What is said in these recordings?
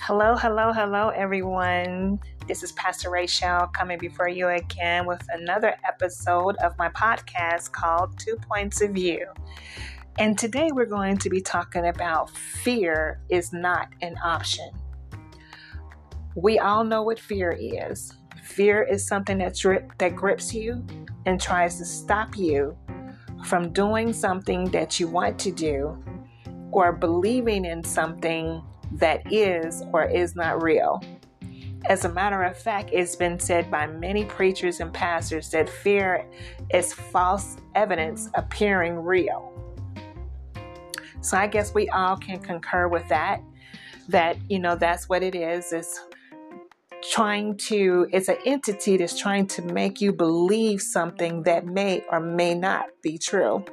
Hello, hello, hello, everyone. This is Pastor Raychelle coming before you again with another episode of my podcast called Two Points of View. And today we're going to be talking about fear is not an option. We all know what fear is. Fear is something that, that grips you and tries to stop you from doing something that you want to do or believing in something that is or is not real. As a matter of fact, it's been said by many preachers and pastors that fear is false evidence appearing real. So I guess we all can concur with that. That, you know, that's what it is. It's trying to, it's an entity that's trying to make you believe something that may or may not be true.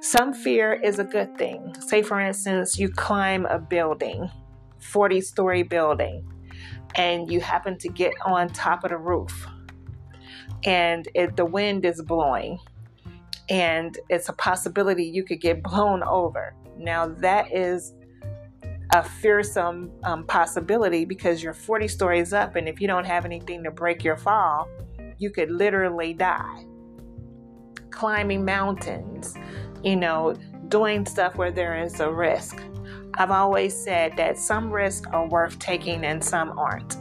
Some fear is a good thing. Say, for instance, you climb a building, 40 story building, and you happen to get on top of the roof, and it, the wind is blowing, and it's a possibility you could get blown over. Now, that is a fearsome um, possibility because you're 40 stories up, and if you don't have anything to break your fall, you could literally die. Climbing mountains, you know, doing stuff where there is a risk. I've always said that some risks are worth taking and some aren't.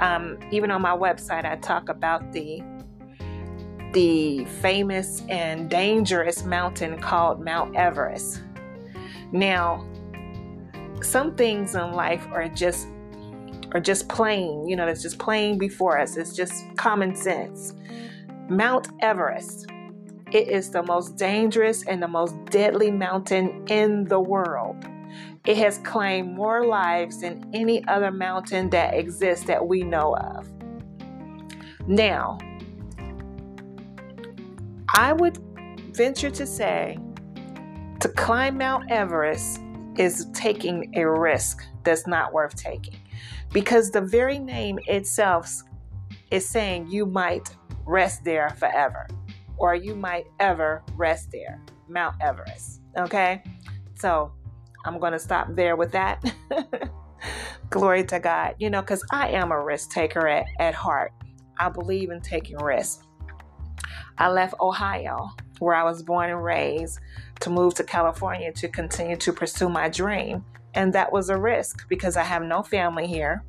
Um, even on my website, I talk about the the famous and dangerous mountain called Mount Everest. Now, some things in life are just are just plain, you know, it's just plain before us. It's just common sense. Mount Everest it is the most dangerous and the most deadly mountain in the world. It has claimed more lives than any other mountain that exists that we know of. Now, I would venture to say to climb Mount Everest is taking a risk that's not worth taking because the very name itself is saying you might rest there forever or you might ever rest there. Mount Everest. Okay? So I'm going to stop there with that. Glory to God. You know, because I am a risk taker at, at heart. I believe in taking risks. I left Ohio, where I was born and raised, to move to California to continue to pursue my dream. And that was a risk because I have no family here.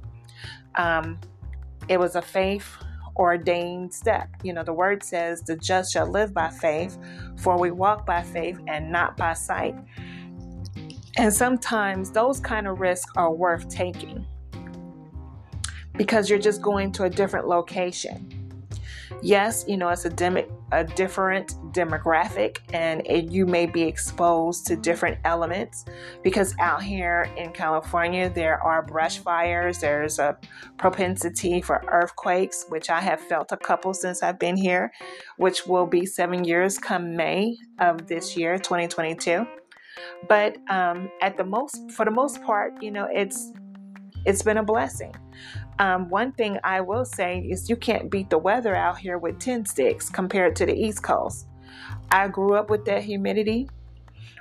Um, it was a faith ordained step. You know, the word says, the just shall live by faith, for we walk by faith and not by sight. And sometimes those kind of risks are worth taking because you're just going to a different location. Yes, you know, it's a, dem- a different demographic and it, you may be exposed to different elements because out here in California, there are brush fires, there's a propensity for earthquakes, which I have felt a couple since I've been here, which will be seven years come May of this year, 2022. But um, at the most, for the most part, you know, it's it's been a blessing. Um, one thing I will say is you can't beat the weather out here with 10 sticks compared to the East Coast. I grew up with that humidity,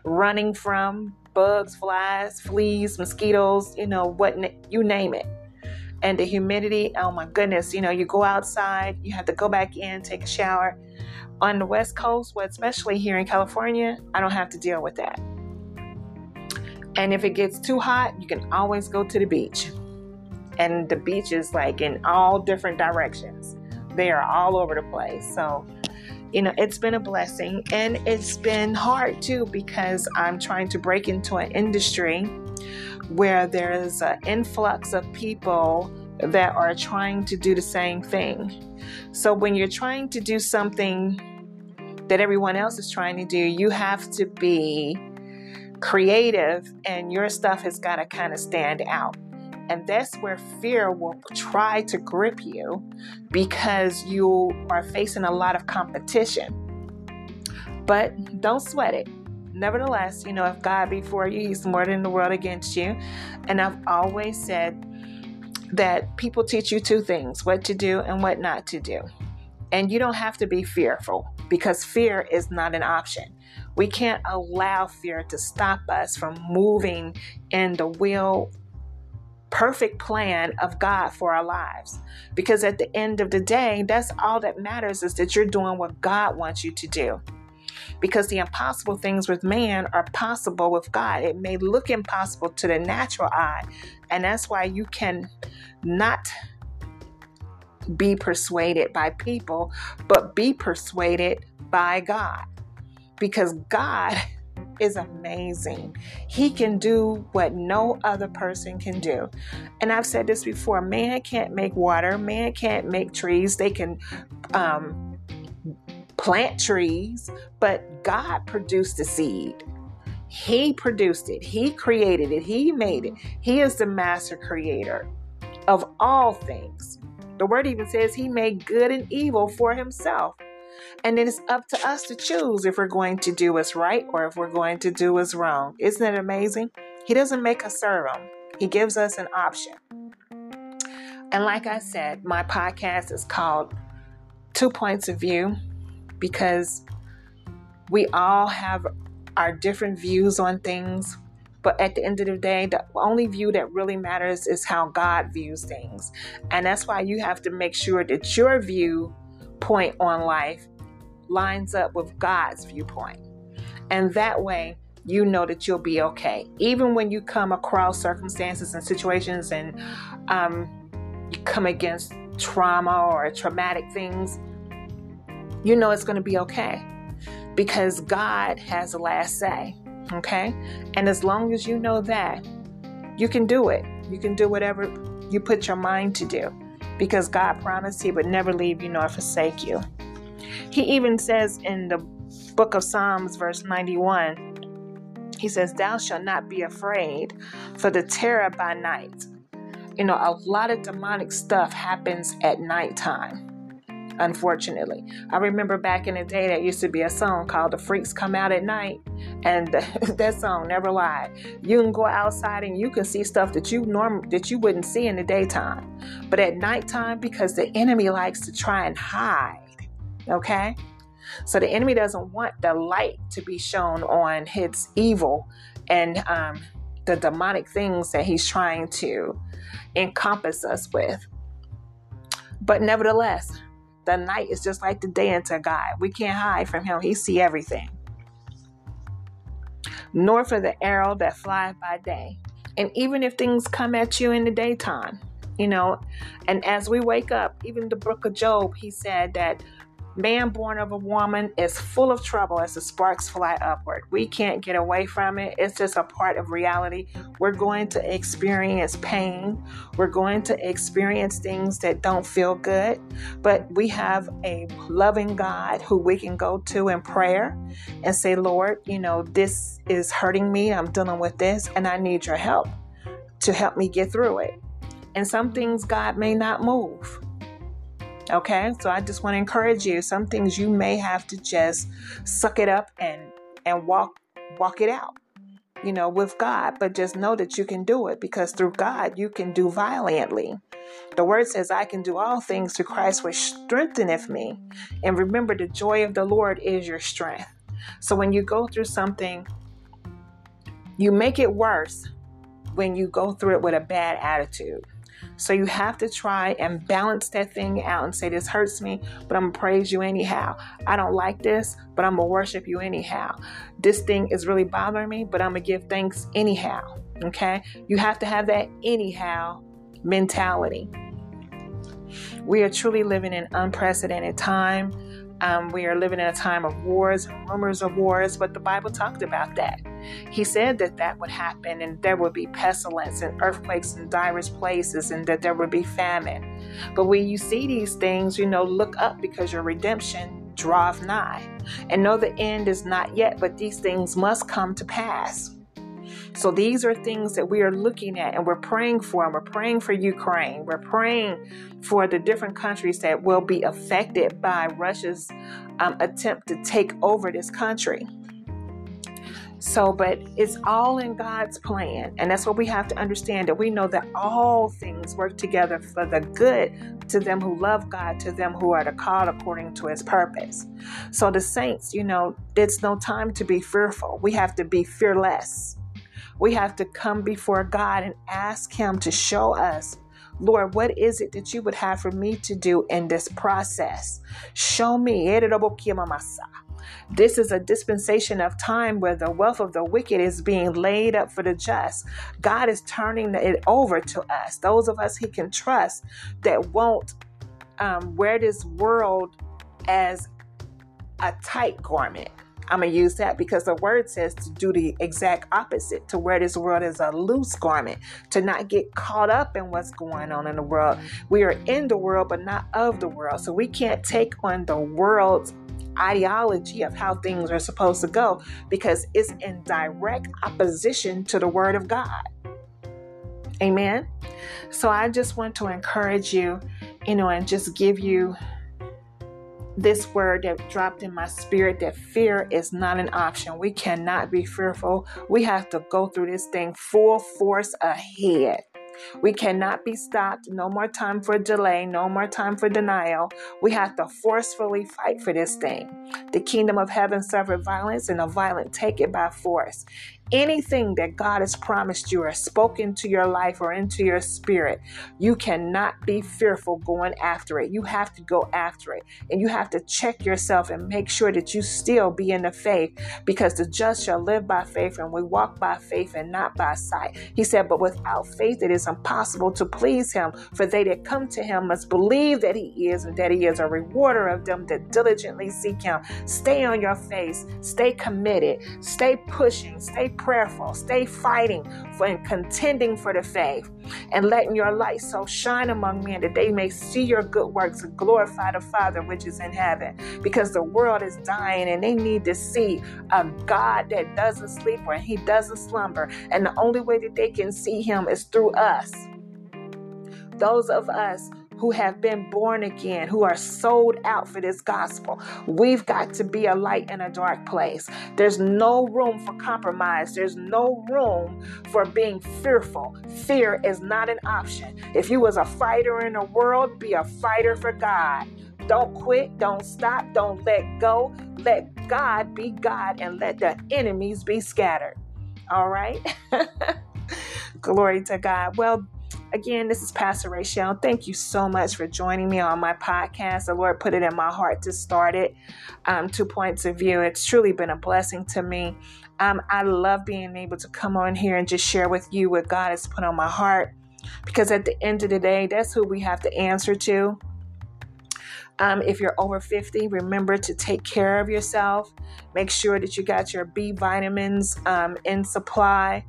running from bugs, flies, fleas, mosquitoes, you know, what you name it. And the humidity, oh my goodness, you know, you go outside, you have to go back in, take a shower. On the West Coast, well, especially here in California, I don't have to deal with that. And if it gets too hot, you can always go to the beach and the beach is like in all different directions. They are all over the place. So, you know, it's been a blessing and it's been hard too because I'm trying to break into an industry where there's an influx of people that are trying to do the same thing. So, when you're trying to do something that everyone else is trying to do, you have to be creative and your stuff has got to kind of stand out. And that's where fear will try to grip you because you are facing a lot of competition. But don't sweat it. Nevertheless, you know, if God be for you, He's more than the world against you. And I've always said that people teach you two things what to do and what not to do. And you don't have to be fearful because fear is not an option. We can't allow fear to stop us from moving in the will perfect plan of God for our lives. Because at the end of the day, that's all that matters is that you're doing what God wants you to do. Because the impossible things with man are possible with God. It may look impossible to the natural eye, and that's why you can not be persuaded by people, but be persuaded by God. Because God is amazing. He can do what no other person can do. And I've said this before man can't make water, man can't make trees. They can um, plant trees, but God produced the seed. He produced it, He created it, He made it. He is the master creator of all things. The word even says He made good and evil for Himself. And it's up to us to choose if we're going to do what's right or if we're going to do what's wrong. Isn't it amazing? He doesn't make us serve him, He gives us an option. And like I said, my podcast is called Two Points of View because we all have our different views on things. But at the end of the day, the only view that really matters is how God views things. And that's why you have to make sure that your view point on life lines up with God's viewpoint. And that way, you know that you'll be okay. Even when you come across circumstances and situations and um, you come against trauma or traumatic things, you know it's going to be okay because God has the last say. Okay? And as long as you know that, you can do it. You can do whatever you put your mind to do because God promised He would never leave you nor forsake you. He even says in the book of Psalms, verse 91, He says, Thou shalt not be afraid for the terror by night. You know, a lot of demonic stuff happens at nighttime unfortunately. I remember back in the day that used to be a song called The Freaks Come Out at Night, and that song never lied. You can go outside and you can see stuff that you norm that you wouldn't see in the daytime. But at nighttime, because the enemy likes to try and hide, Okay? So the enemy doesn't want the light to be shown on his evil and um, the demonic things that he's trying to encompass us with. But nevertheless, the night is just like the day unto God. We can't hide from him. He see everything. Nor for the arrow that flies by day. And even if things come at you in the daytime, you know, and as we wake up, even the book of Job, he said that Man born of a woman is full of trouble as the sparks fly upward. We can't get away from it. It's just a part of reality. We're going to experience pain. We're going to experience things that don't feel good. But we have a loving God who we can go to in prayer and say, Lord, you know, this is hurting me. I'm dealing with this and I need your help to help me get through it. And some things God may not move. Okay, so I just want to encourage you. Some things you may have to just suck it up and and walk walk it out. You know, with God, but just know that you can do it because through God you can do violently. The word says, I can do all things through Christ which strengtheneth me. And remember, the joy of the Lord is your strength. So when you go through something, you make it worse when you go through it with a bad attitude. So you have to try and balance that thing out and say, This hurts me, but I'm gonna praise you anyhow. I don't like this, but I'm gonna worship you anyhow. This thing is really bothering me, but I'm gonna give thanks anyhow. Okay? You have to have that anyhow mentality. We are truly living in unprecedented time. Um, we are living in a time of wars and rumors of wars, but the Bible talked about that. He said that that would happen and there would be pestilence and earthquakes in diverse places and that there would be famine. But when you see these things, you know, look up because your redemption draweth nigh. And know the end is not yet, but these things must come to pass. So these are things that we are looking at and we're praying for. And we're praying for Ukraine. We're praying for the different countries that will be affected by Russia's um, attempt to take over this country. So, but it's all in God's plan. And that's what we have to understand that we know that all things work together for the good to them who love God, to them who are the called according to his purpose. So, the saints, you know, it's no time to be fearful. We have to be fearless. We have to come before God and ask Him to show us Lord, what is it that you would have for me to do in this process? Show me. This is a dispensation of time where the wealth of the wicked is being laid up for the just. God is turning it over to us, those of us He can trust that won't um, wear this world as a tight garment. I'm going to use that because the word says to do the exact opposite, to wear this world as a loose garment, to not get caught up in what's going on in the world. We are in the world, but not of the world. So we can't take on the world's ideology of how things are supposed to go because it's in direct opposition to the word of God. Amen. So I just want to encourage you, you know, and just give you this word that dropped in my spirit that fear is not an option. We cannot be fearful. We have to go through this thing full force ahead. We cannot be stopped. No more time for delay. No more time for denial. We have to forcefully fight for this thing. The kingdom of heaven suffered violence, and the violent take it by force anything that God has promised you or spoken to your life or into your spirit, you cannot be fearful going after it. You have to go after it. And you have to check yourself and make sure that you still be in the faith because the just shall live by faith and we walk by faith and not by sight. He said, But without faith, it is impossible to please him. For they that come to him must believe that he is and that he is a rewarder of them that diligently seek him. Stay on your face, stay committed, stay pushing, stay prayerful, stay fighting for and contending for the faith, and letting your light so shine among men that they may see your good works and glorify the Father which is in heaven. Because the world is dying and they need to see a God that doesn't sleep or he doesn't slumber. And the only way that they can see him is through us. Those of us who have been born again, who are sold out for this gospel. We've got to be a light in a dark place. There's no room for compromise, there's no room for being fearful. Fear is not an option. If you was a fighter in the world, be a fighter for God. Don't quit, don't stop, don't let go. Let God be God and let the enemies be scattered. All right? Glory to God. Well, Again, this is Pastor Raychelle. Thank you so much for joining me on my podcast. The Lord put it in my heart to start it. Um, two points of view. It's truly been a blessing to me. Um, I love being able to come on here and just share with you what God has put on my heart because at the end of the day, that's who we have to answer to. Um, if you're over 50, remember to take care of yourself. Make sure that you got your B vitamins um, in supply.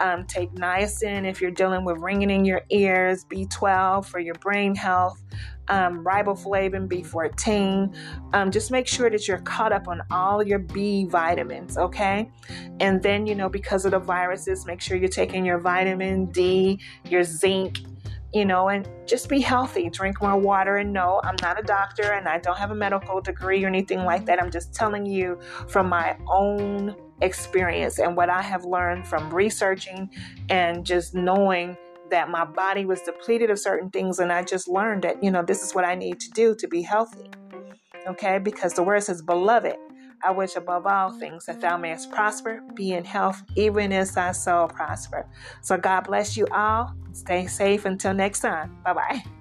Um, take niacin if you're dealing with ringing in your ears, B12 for your brain health, um, riboflavin, B14. Um, just make sure that you're caught up on all your B vitamins, okay? And then, you know, because of the viruses, make sure you're taking your vitamin D, your zinc, you know, and just be healthy. Drink more water. And no, I'm not a doctor and I don't have a medical degree or anything like that. I'm just telling you from my own experience and what I have learned from researching and just knowing that my body was depleted of certain things and I just learned that, you know, this is what I need to do to be healthy. Okay? Because the word says, Beloved, I wish above all things that thou mayest prosper, be in health, even as thy soul prosper. So God bless you all. Stay safe until next time. Bye bye.